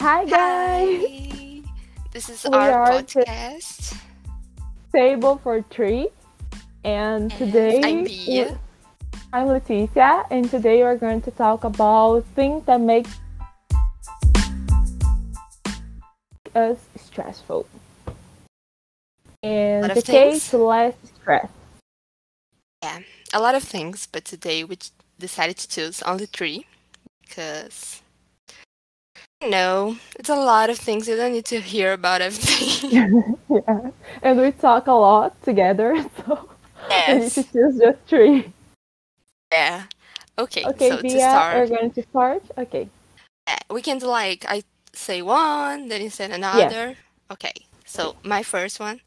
Hi guys, Hi. This is We our podcast. table for three, and And today I'm Bia. I'm Leticia, and today we're going to talk about things that make us stressful, and the to less stress. Yeah, a lot of things, but today we decided to choose only three because know it's a lot of things. You don't need to hear about everything. yeah, and we talk a lot together, so we need to choose just three. Yeah. Okay. Okay, So to Bia, we're going to start. Okay. yeah, we can do like I say one, then you say another. Yeah. Okay. So my first one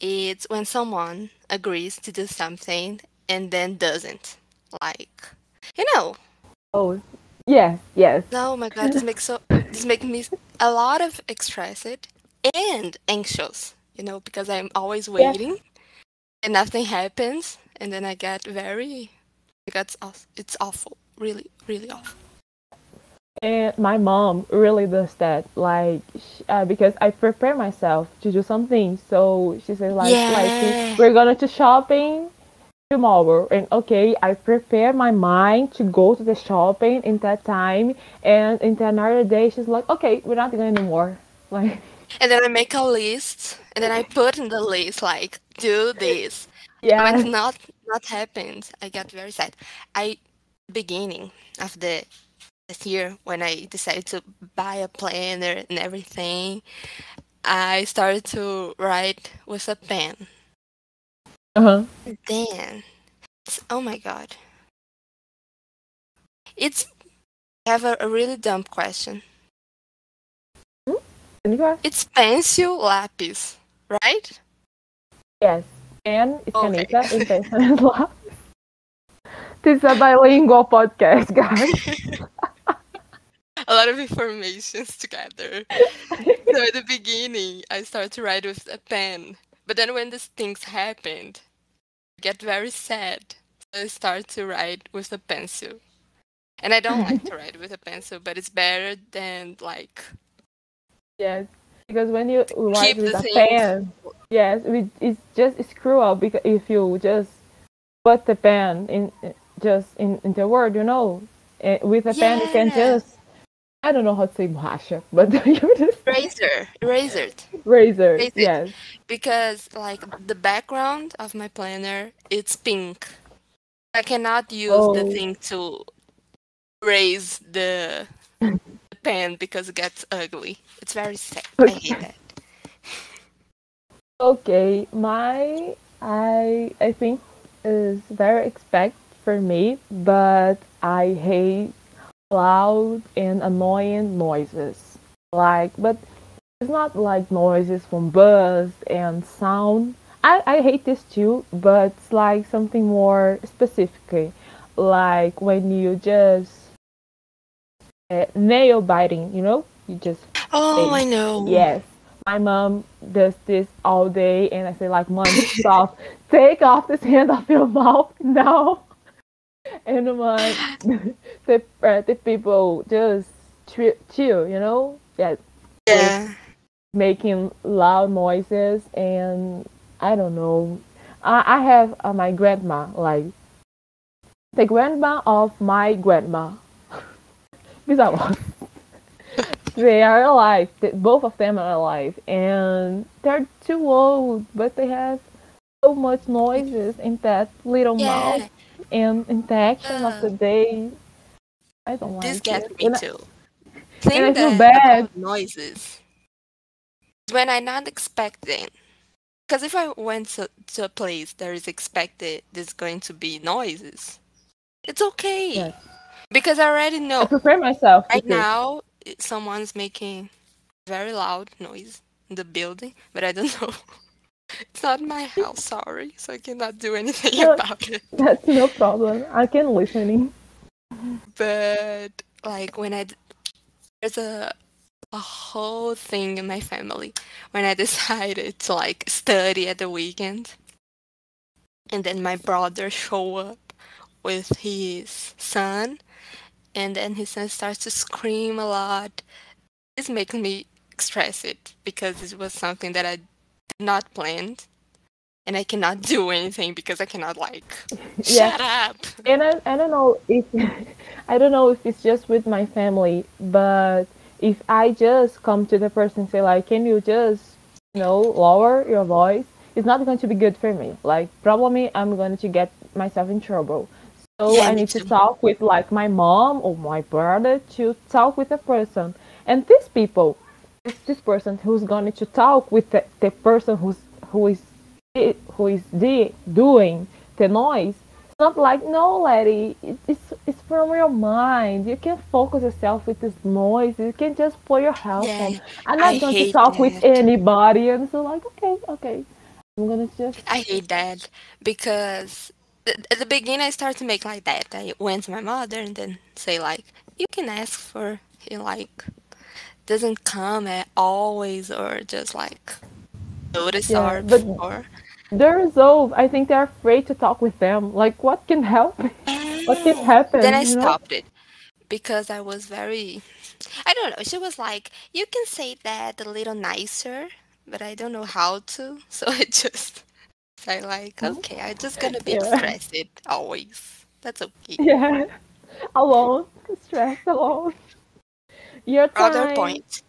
is when someone agrees to do something and then doesn't. Like, you know, Oh, yes, yes. Oh my god, this makes so this makes me a lot of stressed and anxious, you know, because I'm always Yeah. waiting and nothing happens, and then I get very, I got aw- it's awful, really, really awful. And my mom really does that, like, uh, because I prepare myself to do something. So she says, like, like we're gonna to shopping tomorrow, and okay, I prepare my mind to go to the shopping in that time, and in the another day, she's like, okay, we're not going anymore. Like, and then I make a list, and then I put in the list like do this. yeah when it's not not happened, I get very sad. I beginning of the this year when I decided to buy a planner and everything. I started to write with a pen. Uh-huh. Then, it's, oh my god, it's I have a, a really dumb question. Hmm? Go? It's pencil lapis, right? Yes, and it's Okay. caneta and pencil and lápis. This is a bilingual podcast, guys. a lot of informations together. So at the beginning, I started to write with a pen, but then when these things happened, get very sad. So I start to write with a pencil. And I don't like to write with a pencil, but it's better than like Yes, because when you write with a pen, yes, we, it's just it's cruel because if you just put the pen in just in, in the word, you know, eh, with a pen you can just I don't know how to say borracha, but you just eraser, eraser, razor, yes, Because like the background of my planner, it's pink. I cannot use the oh, thing to raise the the pen because it gets ugly. It's very sad. I hate that. okay. My I I think is very expect for me, but I hate loud and annoying noises. Like, but it's not like noises from buzz and sound. I, I hate this too, but it's like something more specific. Like when you just uh, nail biting, you know? You just Oh, I know. yes. My mom does this all day, and I say, like, mom, stop. Take off this hand off your mouth now. And like, the, uh, the people just chill, you know? Yeah, Yeah. making loud noises and I don't know. I, I have uh, my grandma, like the grandma of my grandma. Bisavós. They are alive. Th- Both of them are alive, and they're too old, but they have so much noises in that little mouth Yeah. And in the action of the Uh, day. I don't want this like gets it, me and I, too. and I feel bad. noises when I'm not expecting. Because if I went to, to a place that is expected there's going to be noises, it's okay. Yes, Because I already I know prepare myself right now someone's making very loud noise in the building, but I don't know. It's not my house, sorry, so I cannot do anything uh, about it. that's no problem. I can listening. But like when I d- there's a a whole thing in my family when I decided to like study at the weekend, and then my brother show up with his son, and then his son starts to scream a lot. this makes me stress it because it was something that I not planned and I cannot do anything because I cannot like Yeah. shut up. and I, I don't know if I don't know if it's just with my family, but if I just come to the person and say like, can you just you know lower your voice? It's not going to be good for me. Like probably I'm going to get myself in trouble. So Yeah, I need to talk with like my mom or my brother to talk with a person. And these people, this this person who's going to talk with the, the person who's who is who is doing the noise. It's not like no lady it, it's it's from your mind. You can focus yourself with this noise. You can just put your Yeah, headphones i'm I not going to talk with anybody. And so like okay okay. I'm gonna just I hate that because at the beginning I started to make like that. I went to my mother and then say like, you can ask for he like doesn't come at always or just like notice yeah or but before. they're resolved i think they're afraid to talk with them like what can help what can happen? Then I you know stopped it because I was very I don't know. She was like, you can say that a little nicer, but I don't know how to. So I just say like, oh, okay, I'm just gonna be yeah stressed always. That's okay. yeah alone stressed alone your Other point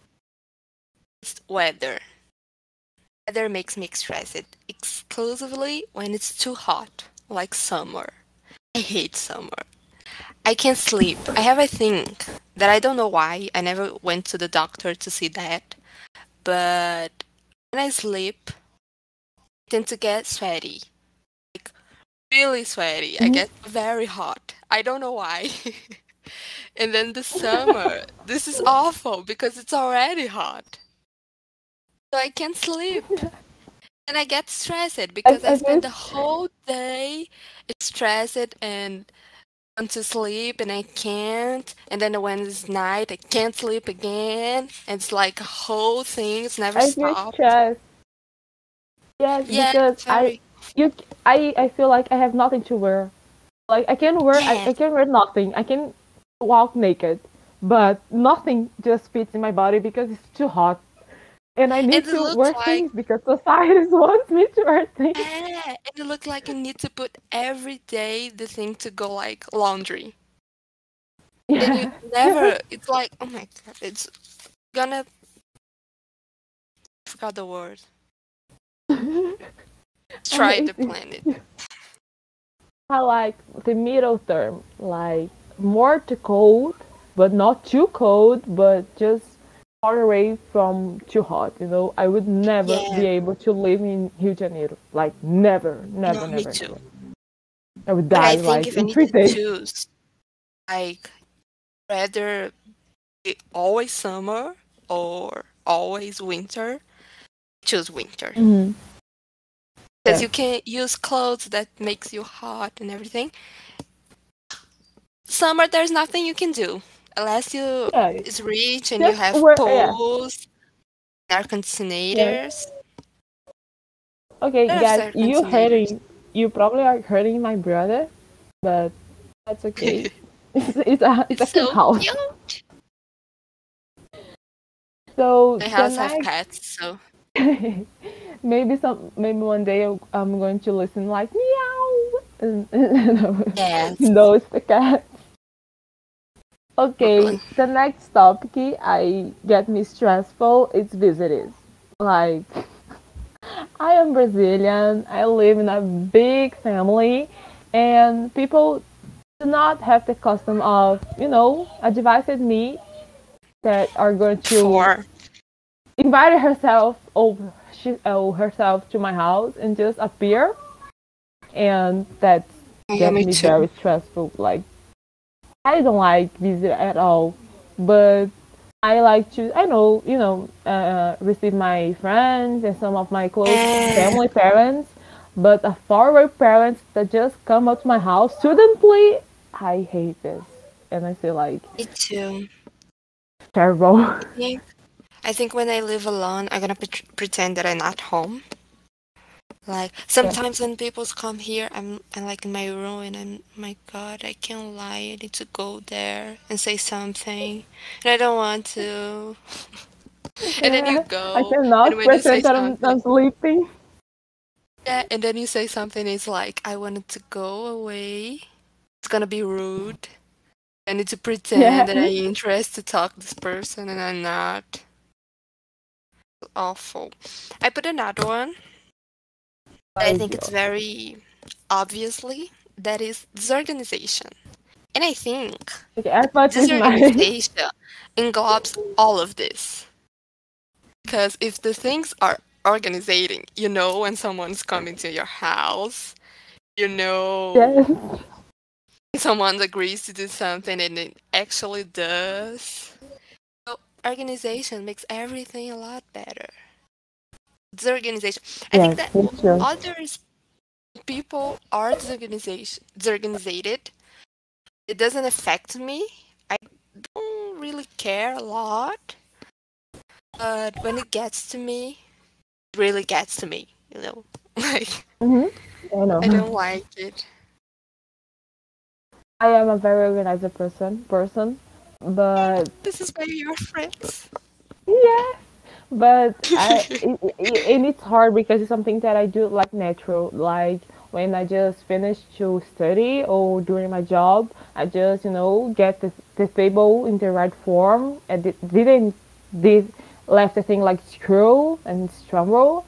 is weather. Weather makes me stressed exclusively when it's too hot, like summer. I hate summer. I can't sleep. I have a thing that I don't know why. I never went to the doctor to see that. But when I sleep, I tend to get sweaty. Like really sweaty. I Mhm. get very hot. I don't know why. and then the summer, this is awful because it's already hot. So I can't sleep. And I get stressed because I I spend the whole day stressed and want to sleep and I can't. And then when it's night, I can't sleep again. And it's like a whole thing. It's never I feel stopped. stressed. Yes, Yeah, because I you I I feel like I have nothing to wear. Like I can wear I, Yeah. I can wear nothing. I can walk naked, but nothing just fits in my body because it's too hot. And I need it to wear like, things because society wants me to wear things. yeah, and it looks like you need to put every day the thing to go like laundry. Then you Yeah. never, it's like, oh my God, it's gonna, I forgot the word. Try the it's, plan it. it's I like the middle term, like more to cold, but not too cold, but just far away from too hot. You know, I would never be able to live in Rio de Janeiro. Like never, never, no, me never, too. never. I would But I die think like if I in need three to choose, like, rather always summer or always winter, choose winter. hmm Because Yeah, you can use clothes that makes you hot and everything. Summer, there's nothing you can do unless you yeah. is rich and you Just have wear. Yeah, pools, air yeah. conditioners. Okay, There's guys, you hurting. You probably are hurting my brother, but that's okay. It's it's a it's It's cute so house. cute. So My house have cats, so maybe some maybe one day I'm going to listen like meow and yes, no it's the cat. Okay, the next topic I get me stressful it's visitors. Like I am Brazilian. I live in a big family and people do not have the custom of, you know, advised me that are going to Four. invite herself over she, uh, herself to my house and just appear and that Yeah, gets me me very stressful like i don't like visit at all but i like to i know you know uh, receive my friends and some of my close family parents but a faraway parents that just come up to my house suddenly i hate this and i feel like me too. terrible I think I think when I live alone, I'm gonna pre- pretend that I'm not home. Like sometimes when people come here, I'm I'm like in my room and I'm my God, I can't lie. I need to go there and say something, and I don't want to. And then you go. I cannot when you say pretend that I'm, I'm sleeping. yeah, and then you say something, it's like I wanted to go away. It's gonna be rude. I need to Yeah, pretend that I'm interested to talk to this person, and I'm not. Awful. I put another one. I think it's very obviously that is disorganization. And I think okay, I thought it's mine. disorganization englobes all of this. Because if the things are organizing, you know when someone's coming to your house, you know yes, someone agrees to do something and it actually does. So organization makes everything a lot better. Disorganization. I think that too. others people are disorganization disorganized. It doesn't affect me. I don't really care a lot. But when it gets to me, it really gets to me, you know. Like hmm I know. I don't like it. I am a very organized person, person, but This is why you're friends. yeah, but I it, it, and it's hard because it's something that I do like natural. Like when I just finish to study or during my job, I just you know get the, the table in the right form and it didn't did left the thing like screw and jumble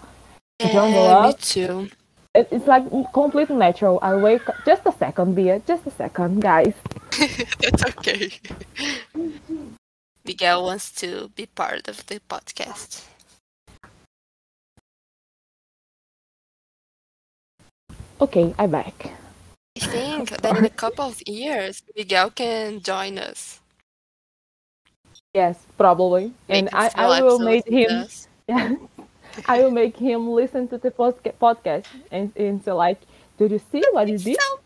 jumble Yeah, me up. too. It, it's like completely natural. I wake up just a second, Bia, just a second, guys. That's okay. Miguel wants to be part of the podcast. Okay, I'm back. I think that in a couple of years, Miguel can join us. Yes, probably, and Make a I I will make him. Yeah, I will make him listen to the podcast and, and so like, did you see what you did? so.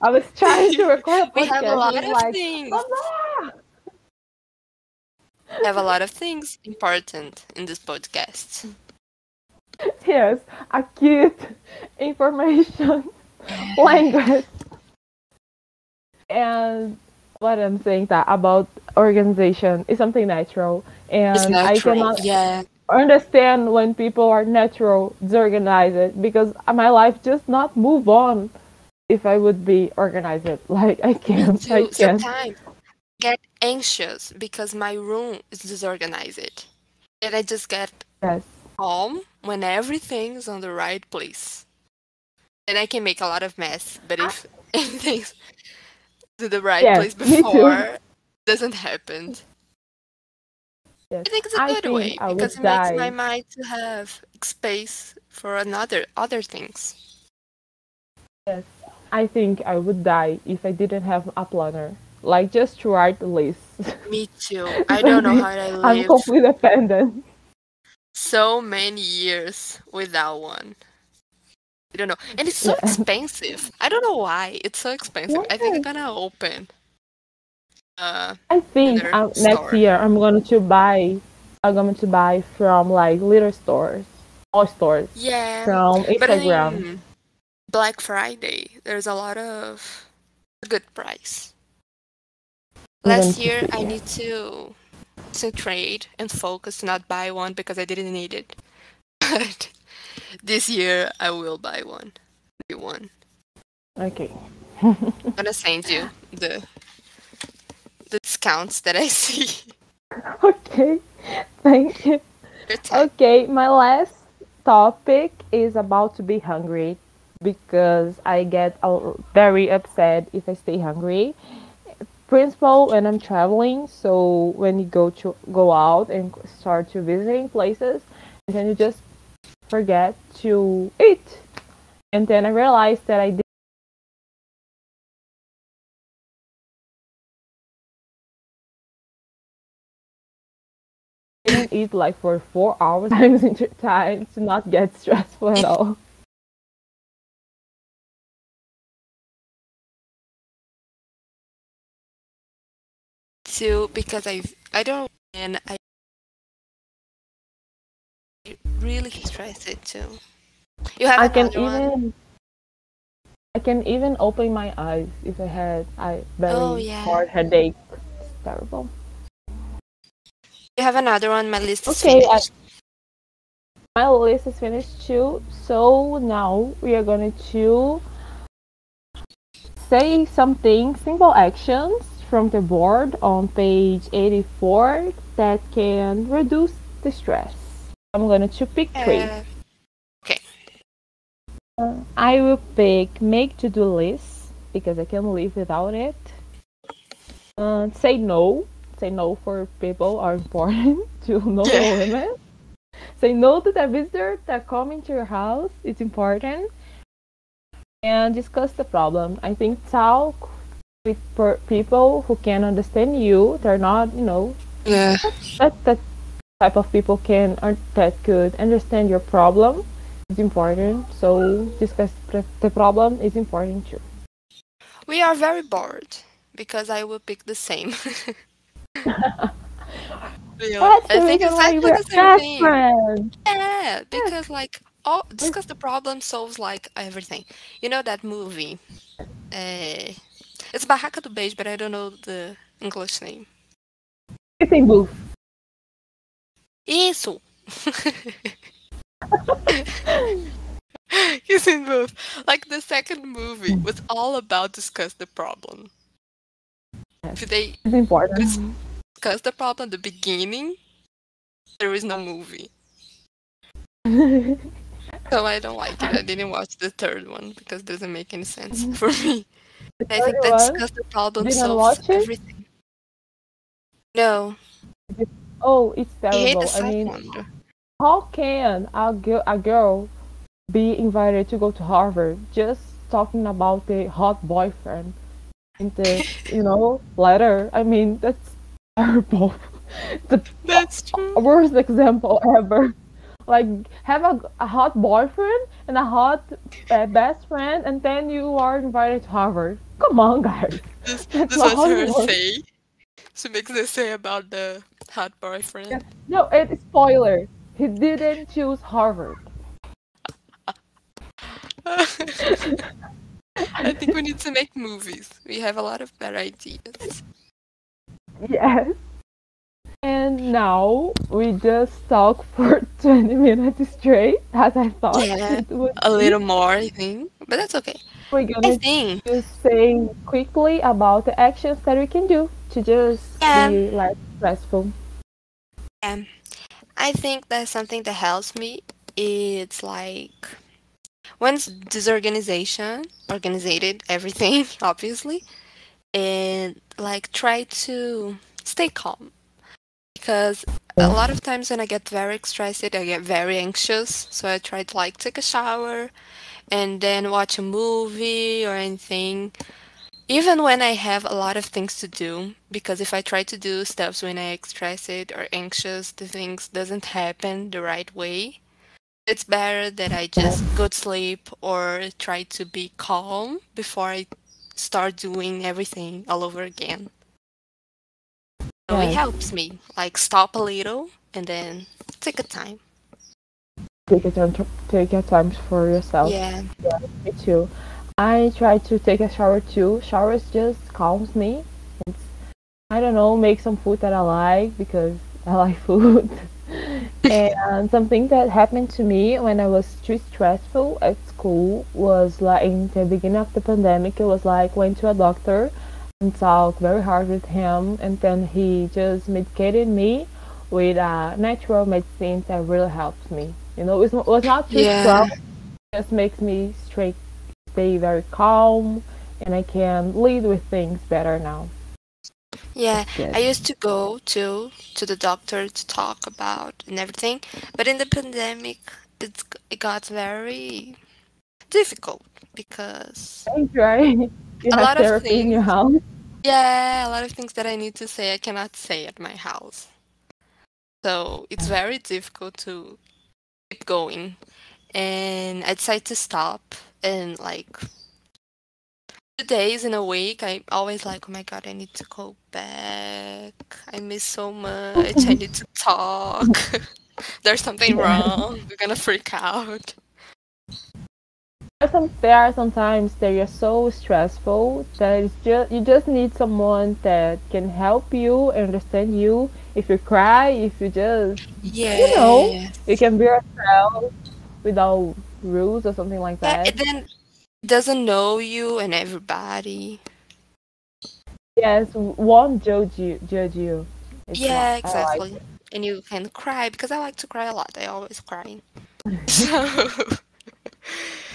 I was trying to record a podcast. We have a lot of like, things. Mama! We have a lot of things important in this podcast. Yes, a cute information language. And what I'm saying that about organization is something natural, and I cannot Yeah. understand when people are natural disorganized because my life just not move on if I would be organized. Like I can't, I can't. Sometimes I get anxious because my room is disorganized. And I just get Yes, calm when everything is on the right place. And I can make a lot of mess, but if everything's to the right yes, place before, doesn't happen. Yes, I think it's a I good way I because it makes my mind to have space for another other things. Yes, I think I would die if I didn't have a planner. Like just to write the list. Me too. I don't know how I live. I'm completely dependent. so many years without one. I don't know. And it's so Yeah. expensive. I don't know why. It's so expensive. I think I'm gonna open uh I think um, next year I'm going to buy. I'm going to buy from like little stores, all stores Yeah. from Instagram. in Black Friday, there's a lot of good price. Last year I need to to trade and focus not buy one because I didn't need it. But this year I will buy one. Maybe one. Okay. I'm gonna send you the the discounts that I see. okay. Thank you. Okay, my last topic is about to be hungry because I get very upset if I stay hungry. Principal when I'm traveling, so when you go to go out and start to visiting places, and then you just forget to eat. And then I realized that I didn't eat like for four hours times in time to not get stressful at all. Too because I I don't and I really stress it too. You have I can another one? even I can even open my eyes if I had a Oh very yeah. hard headache. It's terrible. You have another one. My list is Okay, I, my list is finished too. So now we are going to say something simple actions from the board on page 84 that can reduce the stress. I'm going to pick three. Uh, okay. Uh, I will pick make to do list because I can't live without it. Uh, say no. Say no for people are important to know the Yeah. limit. Say no to the visitor that coming to your house. It's important. And discuss the problem. I think talk with per- people who can understand you. They're not, you know, Yeah. that that type of people can or that could understand your problem is important. So discuss the problem is important too. We are very bored because I will pick the same. Yeah, That's I think exactly the same thing. Yeah, because like oh, discuss the problem solves like everything. You know that movie? Uh, it's Barraca do Beijo, but I don't know the English name. It's Kissing booth. Isso. Kissing Booth. Like the second movie was all about discuss the problem. Yes. They It's important. discuss the problem at the beginning, there is no movie. So I don't like it. I didn't watch the third one because it doesn't make any sense for me. The I think that's because the problem didn't watch it? everything. No, oh, it's I terrible. the I mean, one. how can a girl, a girl be invited to go to Harvard just talking about the hot boyfriend in the, you know, letter? I mean, that's terrible. the That's true. worst example ever. Like, have a, a hot boyfriend and a hot uh, best friend, and then you are invited to Harvard. Come on, guys. This, this was her works. say. She makes this say about the hot boyfriend. No, it's spoiler. He didn't choose Harvard. I think we need to make movies. We have a lot of bad ideas. Yes. And now we just talk for 20 minutes straight, as I thought Yeah, A little more, I think. But that's okay. We're gonna think, just say quickly about the actions that we can do to just Yeah. be less stressful. um, I think that's something that helps me. It's like once disorganization, organized everything, obviously, and like try to stay calm. Because a lot of times when I get very stressed, I get very anxious. So I try to like take a shower and then watch a movie or anything. Even when I have a lot of things to do, because if I try to do stuff when I get stressed or anxious, the things doesn't happen the right way. It's better that I just go to sleep or try to be calm before I start doing everything all over again. So it helps me like stop a little and then take a time. Take your time, to, take your time for yourself. Yeah. Me too. I try to take a shower too. Showers just calms me. It's, I don't know, make some food that I like because I like food. and something that happened to me when I was too stressful at school was like in the beginning of the pandemic. It was like went to a doctor and talked very hard with him, and then he just medicated me with uh, natural medicine that really helps me. You know, it was not too Yeah. strong. It just makes me straight stay very calm and I can lead with things better now. Yeah, I used to go to to the doctor to talk about and everything, but in the pandemic, it's it got very difficult because right? You A have lot of therapy in your things. house. yeah, a lot of things that I need to say I cannot say at my house. So it's ah. very difficult to keep going. And I decided to stop and like two days in a week I always like, oh my god, I need to go back. I miss so much. I need to talk. There's something wrong. We're gonna freak out. Some there are sometimes they are so stressful that it's just you just need someone that can help you understand you if you cry if you just you know you can be yourself without rules or something like that and then doesn't know you and everybody. yes won't judge you judge you it's Yeah, not i like exactly. And you can cry because I like to cry a lot. I always crying. So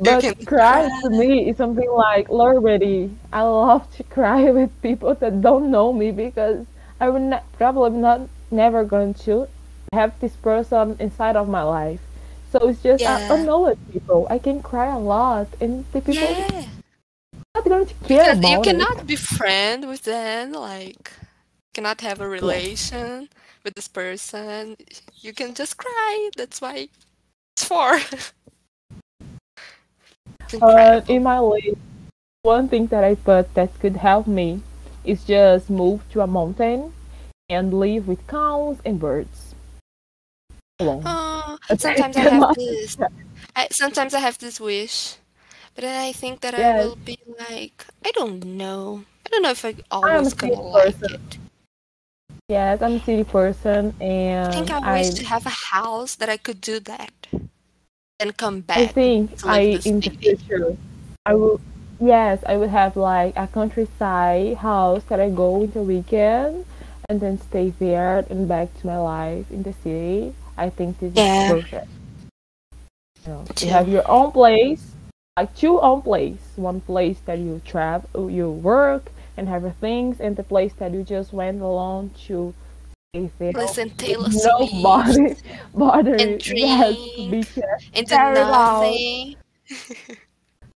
but cry. to me is something like already i love to cry with people that don't know me because i would not, probably not never going to have this person inside of my life so it's just Yeah. unknown people i can cry a lot and the people Yeah. not going to care Because you about it cannot be friend with them, like cannot have a yeah relation with this person. You can just cry. That's why it's for. It's uh, in my list one thing that i put that could help me is just move to a mountain and live with cows and birds alone Oh, sometimes I have this. I, sometimes I have this wish, but then I think that I will be like, I don't know. I don't know if I I am a always gonna like person. it. Yes, I'm a city person, and I think I wish I to have a house that I could do that and come I think to I the in the future I will yes I would have like a countryside house that I go in the weekend and then stay there and back to my life in the city. I think this is perfect. You know, you have your own place, like two own place. One place that you travel, you work and have your things, and the place that you just went alone to Listen Taylor Swift nobody bother and you. Yes, to be drink ca- and do nothing.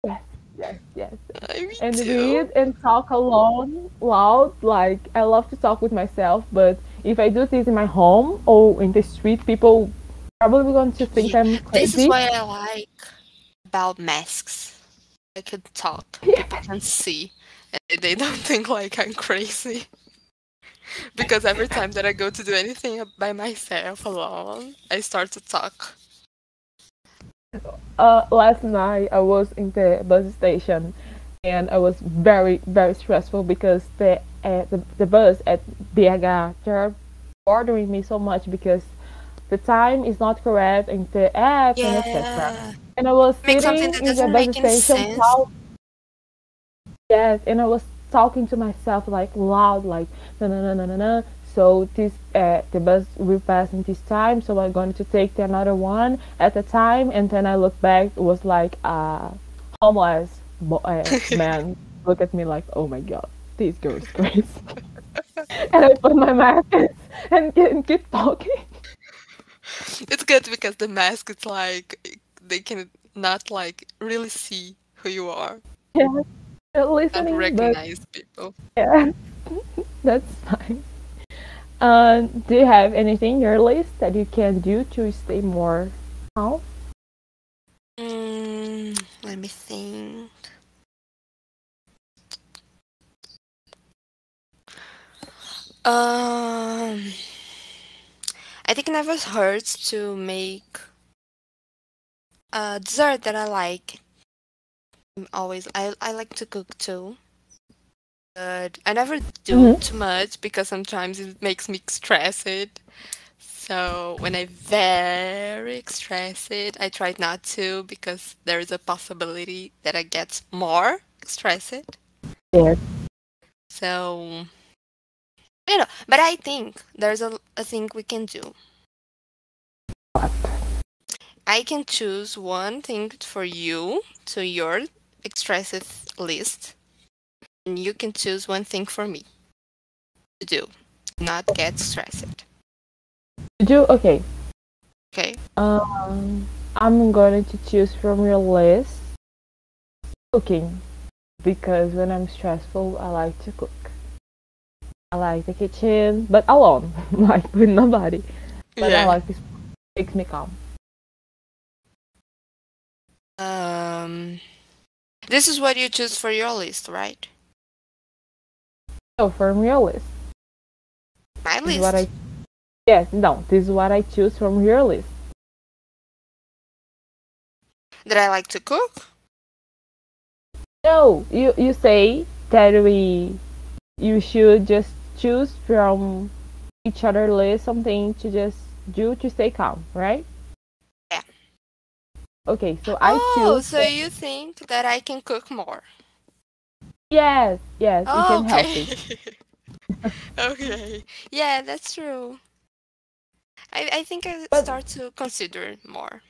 Yes, yes, yes. I And too. read and talk alone loud. Like I love to talk with myself, but if I do this in my home or in the street, people probably going to think Yeah, I'm crazy. this is what I like about masks. I can talk. Yeah. People can see. And they don't think like I'm crazy. Because every time that I go to do anything by myself alone, I start to talk. Uh, last night I was in the bus station, and I was very very stressful because the uh, the, the bus at BH they're bothering me so much because the time is not correct in the app and etc. And I was Make sitting in the bus station yes, and I was talking to myself like loud like no no no no no no. So this uh, the bus will pass in this time, so I'm going to take the another one at the time, and then I look back, it was like a homeless bo- uh, man look at me like, oh my god, this girl is crazy, and I put my mask and, and keep talking. It's good because the mask is like they can not like really see who you are, Yeah, still not listening, but recognize people. yeah, that's fine. Uh, do you have anything in your list that you can do to stay more calm? Mm, let me think. Um, I think it never hurts to make a dessert that I like. I'm always I I like to cook too, but I never do hmm too much because sometimes it makes me stressed. So when I very stressed, I try not to because there is a possibility that I get more stressed. Yes. So you know, but I think there's a, a thing we can do. I can choose one thing for you to your expressive list, and you can choose one thing for me to do, not get stressed. To do okay. Okay? Um, I'm going to choose from your list cooking because when I'm stressful, I like to cook. I like the kitchen, but alone, like with nobody. But I Yeah. like this. Makes me calm. Um, this is what you choose for your list, right? So from your list, My is what I. list. Yes, no, this is what I choose from your list. That I like to cook? No, you you say that we you should just choose from each other list something to just do to stay calm, right? Okay, so I oh, choose. so you think that I can cook more? Yes, yes, oh, it can okay. help you. okay. Yeah, that's true. I, I think I But- start to consider more.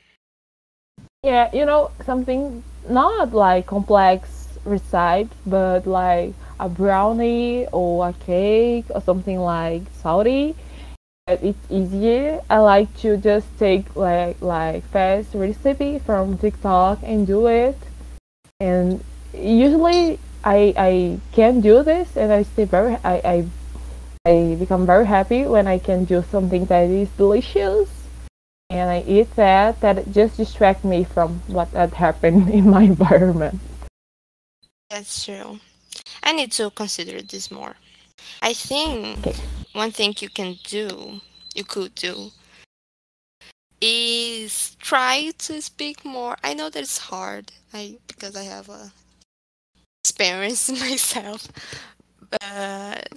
Yeah, you know, something not like complex recipe, but like a brownie or a cake or something like salty. It's easier. I like to just take like like fast recipe from TikTok and do it. And usually I I can do this and I stay very I I I become very happy when I can do something that is delicious and I eat that, that just distract me from what had happened in my environment. That's true. I need to consider this more. I think Okay. One thing you can do, you could do, is try to speak more. I know that it's hard, I because I have a experience myself, but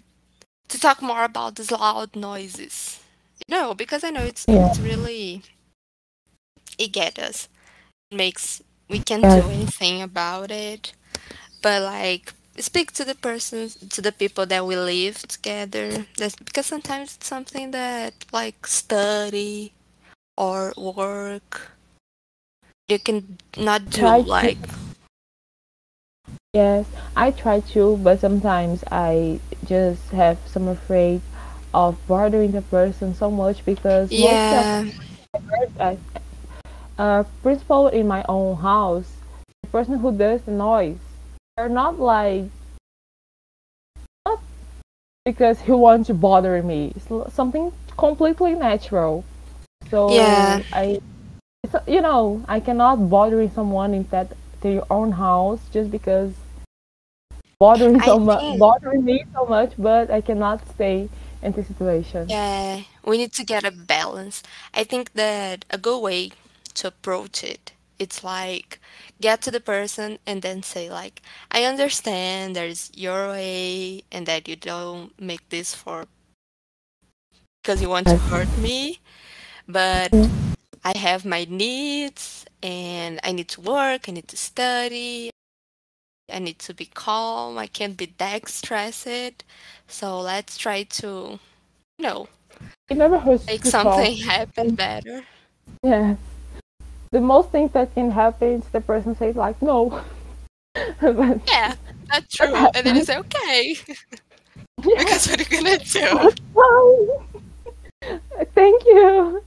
to talk more about these loud noises. No, because I know it's Yeah. it's really it gets us. makes we can't do anything about it. But like speak to the person to the people that we live together. That's because sometimes it's something that like study or work you can not do Try to- like Yes, I try to, but sometimes I just have some afraid of bothering the person so much because most of yeah uh, uh, principal in my own house, the person who does the noise, they're not like not because he wants to bother me. It's something completely natural. So Yeah. I, you know, I cannot bothering someone in that their own house just because bothering I so much, bothering me so much, but I cannot stay in this situation. Yeah, we need to get a balance. I think that a good way to approach it, it's like get to the person and then say like, I understand there's your way and that you don't make this for because you want to hurt me, but. I have my needs and I need to work, I need to study, I need to be calm, I can't be that stressed. So let's try to, you know, It never hurts make something happen better. Yeah. The most thing that can happen is the person says like no. but Yeah, that's true. And then say, okay, because what are you gonna do? Thank you.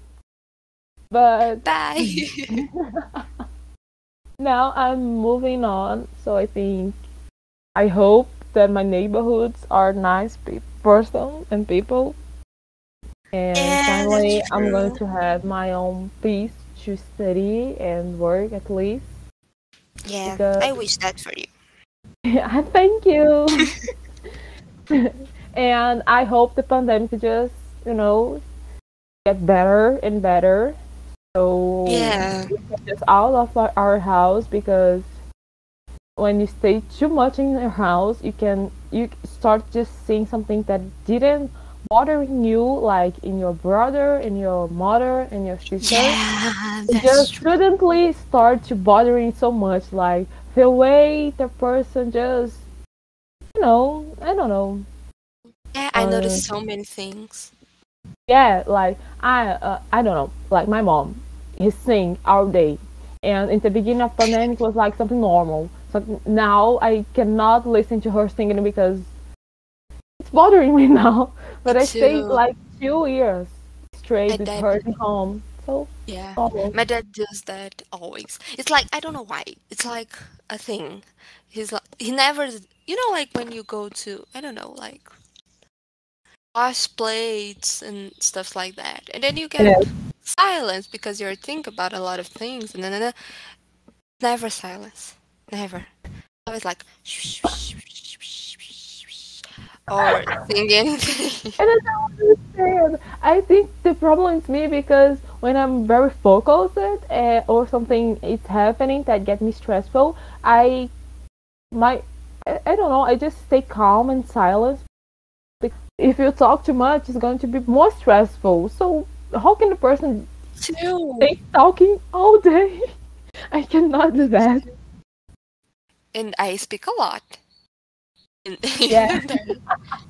But Bye. now I'm moving on, so I think I hope that my neighborhoods are nice pe- person and people. And Yeah, finally, I'm going to have my own peace to study and work at least. yeah, Because- I wish that for you. Yeah, thank you. and I hope the pandemic just, you know, get better and better. So Yeah. just out of our, our house because when you stay too much in your house, you can you start just seeing something that didn't bothering you, like in your brother, in your mother, in your sister? Yeah, just true. suddenly start to bothering so much like the way the person just you know i don't know. Yeah, I uh, noticed so many things. yeah like i uh, i don't know like my mom he sing all day. And in the beginning of pandemic was like something normal. So now i cannot listen to her singing because it's bothering me now but i stayed like two years straight with her at home so Yeah. normal. My dad does that always. It's like I don't know why. It's like a thing. He's like he never you know like when you go to I don't know like wash plates and stuff like that. And then you get Yes. silence because you're thinking about a lot of things and then never silence. Never. Always like or sing anything. And I don't understand. I think the problem is me because when I'm very focused uh, or something is happening that get me stressful, I my I, I don't know. I just stay calm and silent. If you talk too much, it's going to be more stressful. So how can a person Too. stay talking all day? I cannot do that. And I speak a lot. Yeah.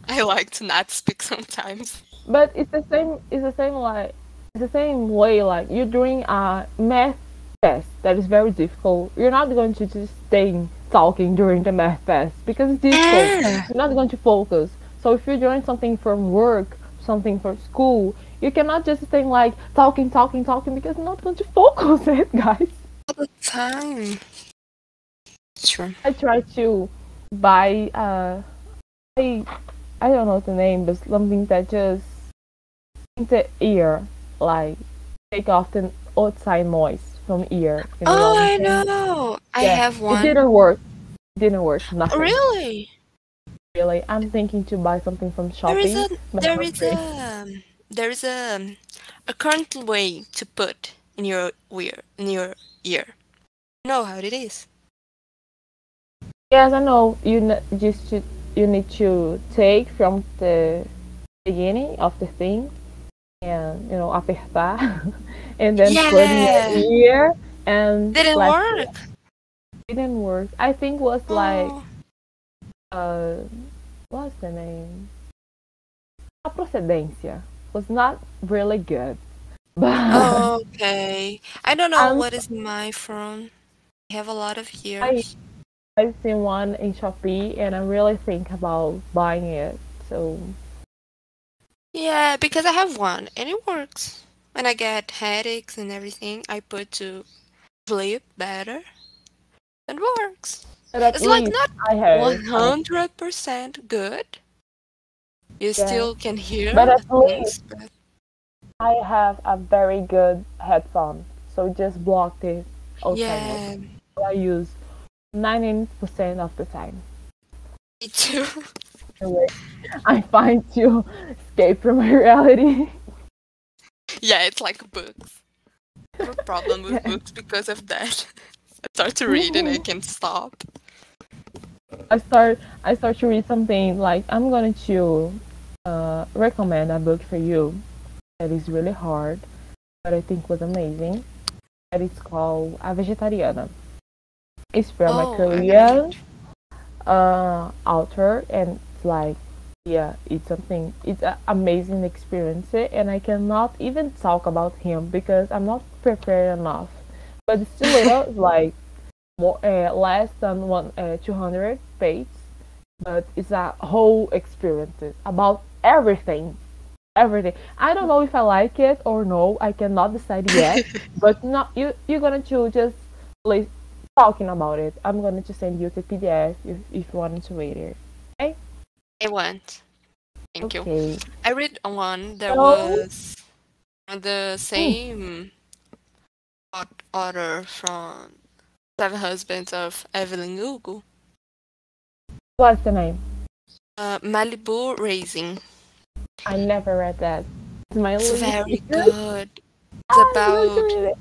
I like to not speak sometimes. But it's the same. It's the same like it's the same way. Like you're doing a math test that is very difficult. You're not going to just stay talking during the math test because it's difficult. You're not going to focus. So if you're doing something from work, something for school, you cannot just stay like talking, talking, talking because you're not going to focus it, guys. All the time. Sure. I try to buy uh I I don't know the name, but something that just in the ear, like take off the outside noise from ear. You know Oh, I know. I Yeah, have one. It didn't work. It didn't work. Nothing. Really? Really. I'm thinking to buy something from shopping. There is a there is a there is a a current way to put in your ear in your ear. You know how it is. Yes, I know. You just to, you need to take from the beginning of the thing and you know apertar and then put in Yeah. your ear and Didn't like work. didn't work. I think was like Oh. uh what's the name? A procedência was not really good. But Oh, okay. I don't know I'm what is my from. I have a lot of I years. I've seen one in Shopee and I really think about buying it. So Yeah, because I have one and it works. When I get headaches and everything, I put to sleep better and works. It's like not one hundred percent good. You Yeah. still can hear But at things, but I have a very good headphone, so just blocked it Okay. yeah, I use 90% of the time. me too. I find to escape from my reality. yeah, it's like books. I have a problem with books because of that. I start to read and I can't stop. I start I start to read something like I'm going to uh, recommend a book for you that is really hard, but I think was amazing. That is called A Vegetariana. It's from Oh, Korean uh, author, and it's like, yeah, it's something. It's an amazing experience, and I cannot even talk about him because I'm not prepared enough. But it's still little, like more uh, less than one uh, 200 pages but it's a whole experience about everything everything i don't know if i like it or no i cannot decide yet but not you you're gonna choose just like talking about it i'm gonna to send you the pdf if, if you want to read it I want. Thank you. okay I read one that So- was the same au- author from Seven Husbands of Evelyn Hugo. what's the name Uh, Malibu Rising. i never read that it's my It's very good. It's going about.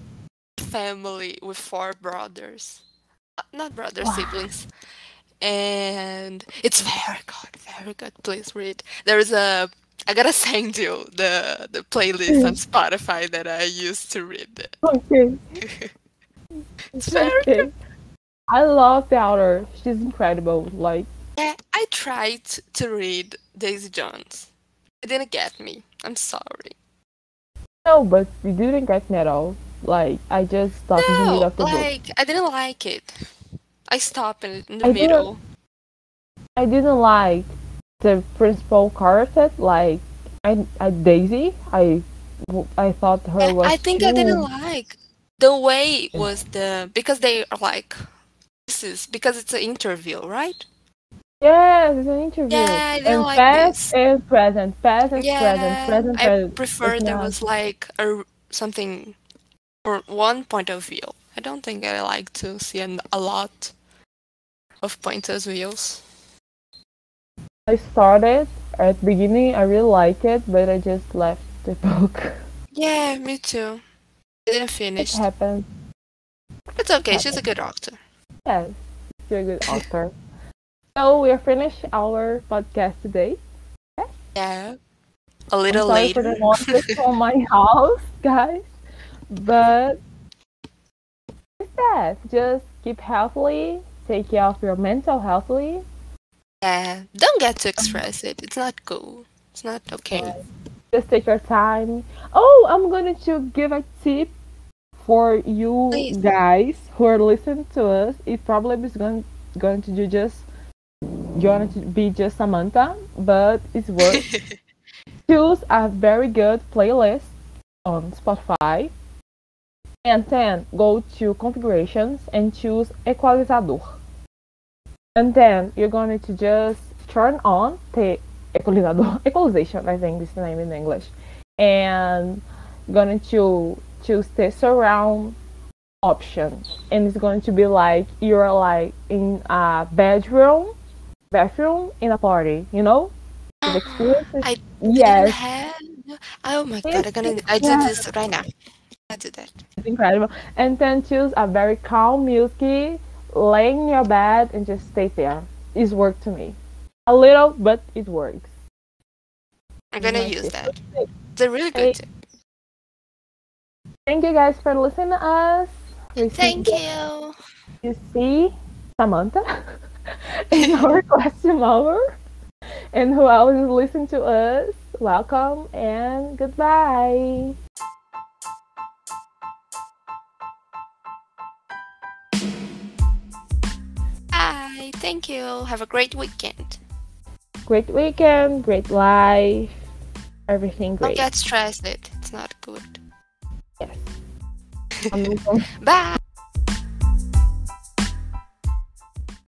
Family with four brothers. Uh, Not brothers, Wow. siblings. And it's very good, very good. Please read. There's a I gotta send you the the playlist on Spotify that I used to read it. okay It's very okay i love the author she's incredible like Yeah, I tried to read Daisy Jones. It didn't get me. I'm sorry. No, but you didn't get me at all. Like I just stopped in the middle No, of the book. like I didn't like it. I stopped in, the I didn't- middle. I didn't like the principal character. Like I, I Daisy. I, I thought her And was. I think I didn't like the way it was the because they are like this is because it's an interview, right? Yes, it's an interview. Yeah, I didn't and like past this. and present, past and present, Yeah, present, I prefer there was like a something for one point of view. I don't think I like to see a lot of point of views. I started at the beginning. I really liked it, but I just left the book. Yeah, me too. Didn't It finish. happens. It's okay. She's a good actor. Yes, you're a good author. so we're finished our podcast today. Yeah. A I'm little sorry for later. the noises from my house, guys. But it's that. Just keep healthy. Take care of your mental healthily. Yeah. Don't get too expressive. It's not cool. It's not okay. Just take your time. Oh, I'm going to give a tip for you Please. guys who are listening to us. It probably is going going to do just going to be just Samantha, but it's worth choose a very good playlist on Spotify. And then go to configurations and choose equalizador. And then you're going to just turn on the equalizador, equalization, I think is the name in English. And going to choose the surround option. And it's going to be like you're like in a bedroom, bathroom in a party, you know? The experience is- I yes. have. Oh my god! I'm gonna. I do Yeah. this right now. I do that. It's incredible. And then choose a very calm music, lay in your bed and just stay there. It's worked to me. A little, but it works. I'm gonna use that. It's a really Hey. good tip. Thank you guys for listening to us. We Thank you. You see Samantha in our question hour. And who else is listening to us, welcome and goodbye. Bye. Thank you. Have a great weekend. Great weekend, great life, everything great. Don't get stressed. It's not good. Yes. Bye.